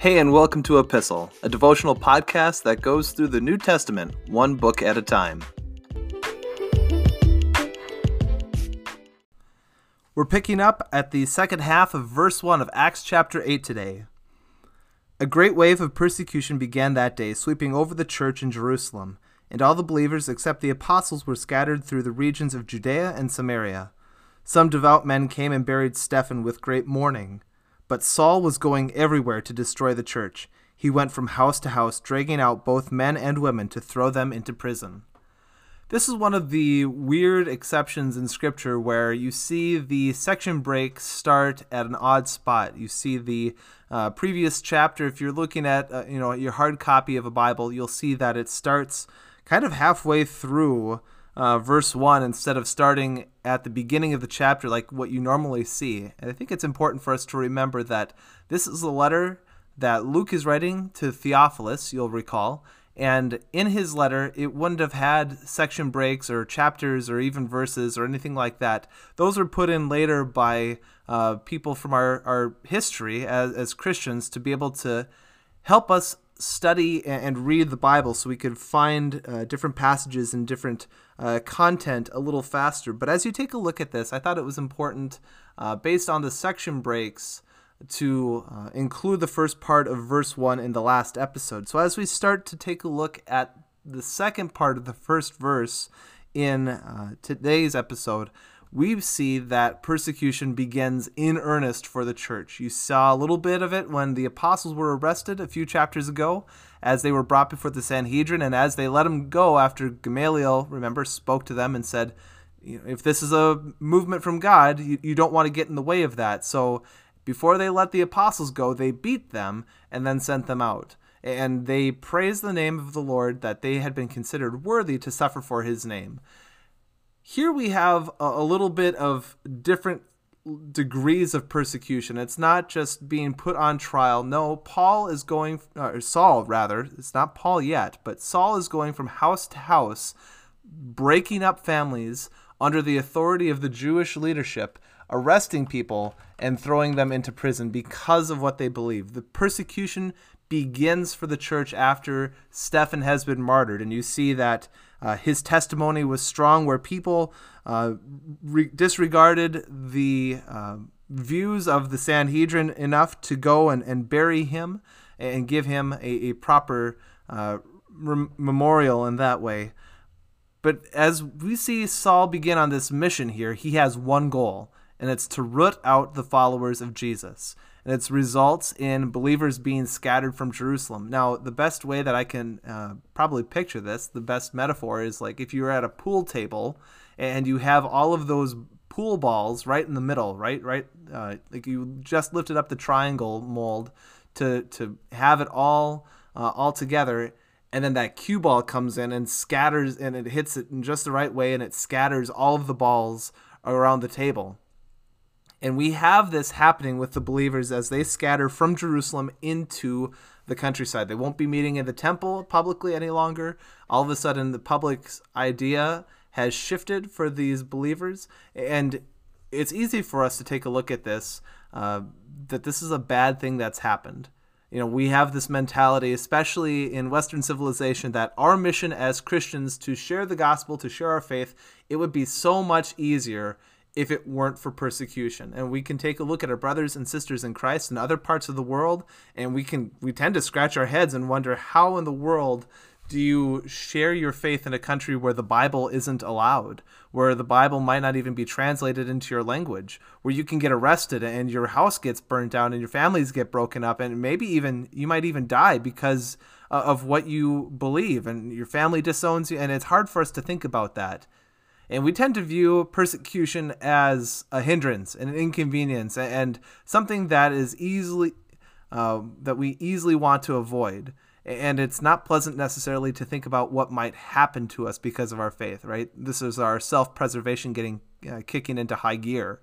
Hey, and welcome to Epistle, a devotional podcast that goes through the New Testament one book at a time. We're picking up at the second half of verse 1 of Acts chapter 8 today. A great wave of persecution began that day, sweeping over the church in Jerusalem, and all the believers except the apostles were scattered through the regions of Judea and Samaria. Some devout men came and buried Stephen with great mourning. But Saul was going everywhere to destroy the church. He went from house to house, dragging out both men and women to throw them into prison. This is one of the weird exceptions in Scripture where you see the section breaks start at an odd spot. You see the uh, previous chapter. If you're looking at uh, you know your hard copy of a Bible, you'll see that it starts kind of halfway through uh, verse 1 instead of starting at the beginning of the chapter like what you normally see. And I think it's important for us to remember that this is a letter that Luke is writing to Theophilus, you'll recall. And in his letter, it wouldn't have had section breaks or chapters or even verses or anything like that. Those were put in later by uh, people from our, our history as, as Christians to be able to help us study and read the Bible so we could find uh, different passages and different uh, content a little faster. But as you take a look at this, I thought it was important, uh, based on the section breaks, to uh, include the first part of verse 1 in the last episode. So as we start to take a look at the second part of the first verse in uh, today's episode, we see that persecution begins in earnest for the church. You saw a little bit of it when the apostles were arrested a few chapters ago, as they were brought before the Sanhedrin, and as they let them go after Gamaliel, remember, spoke to them and said, if this is a movement from God, you, you don't want to get in the way of that. So before they let the apostles go, they beat them and then sent them out. And they praised the name of the Lord that they had been considered worthy to suffer for his name. Here we have a, a little bit of different degrees of persecution. It's not just being put on trial. No, Paul is going, or Saul rather, it's not Paul yet, but Saul is going from house to house, breaking up families under the authority of the Jewish leadership, arresting people and throwing them into prison because of what they believe. The persecution begins for the church after Stephen has been martyred, and you see that uh, his testimony was strong, where people uh, re- disregarded the uh, views of the Sanhedrin enough to go and, and bury him and give him a, a proper uh, rem- memorial in that way. But as we see Saul begin on this mission here, he has one goal, and it's to root out the followers of Jesus and it results in believers being scattered from Jerusalem. Now, the best way that I can uh, probably picture this, the best metaphor is like if you're at a pool table and you have all of those pool balls right in the middle, right, right, uh, like you just lifted up the triangle mold to to have it all uh, all together. And then that cue ball comes in and scatters, and it hits it in just the right way, and it scatters all of the balls around the table. And we have this happening with the believers as they scatter from Jerusalem into the countryside. They won't be meeting in the temple publicly any longer. All of a sudden, the public's idea has shifted for these believers. And it's easy for us to take a look at this uh, that this is a bad thing that's happened. You know, we have this mentality, especially in Western civilization, that our mission as Christians to share the gospel, to share our faith, it would be so much easier if it weren't for persecution. And we can take a look at our brothers and sisters in Christ in other parts of the world, and we can we tend to scratch our heads and wonder how in the world do you share your faith in a country where the Bible isn't allowed, where the Bible might not even be translated into your language, where you can get arrested and your house gets burned down and your families get broken up, and maybe even you might even die because uh, of what you believe, and your family disowns you, and it's hard for us to think about that. And we tend to view persecution as a hindrance, an inconvenience, and something that is easily uh, that we easily want to avoid. And it's not pleasant necessarily to think about what might happen to us because of our faith, right? This is our self-preservation getting uh, kicking into high gear.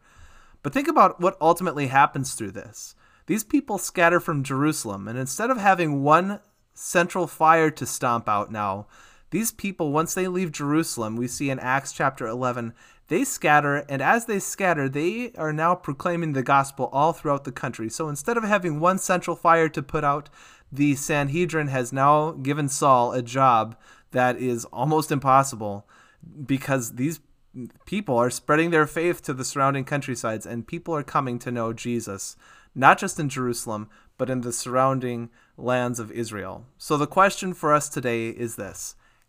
But think about what ultimately happens through this. These people scatter from Jerusalem, and instead of having one central fire to stomp out now, these people, once they leave Jerusalem, we see in Acts chapter 11, they scatter, and as they scatter, they are now proclaiming the gospel all throughout the country. So instead of having one central fire to put out, the Sanhedrin has now given Saul a job that is almost impossible because these people are spreading their faith to the surrounding countrysides and people are coming to know Jesus, not just in Jerusalem, but in the surrounding lands of Israel. So the question for us today is this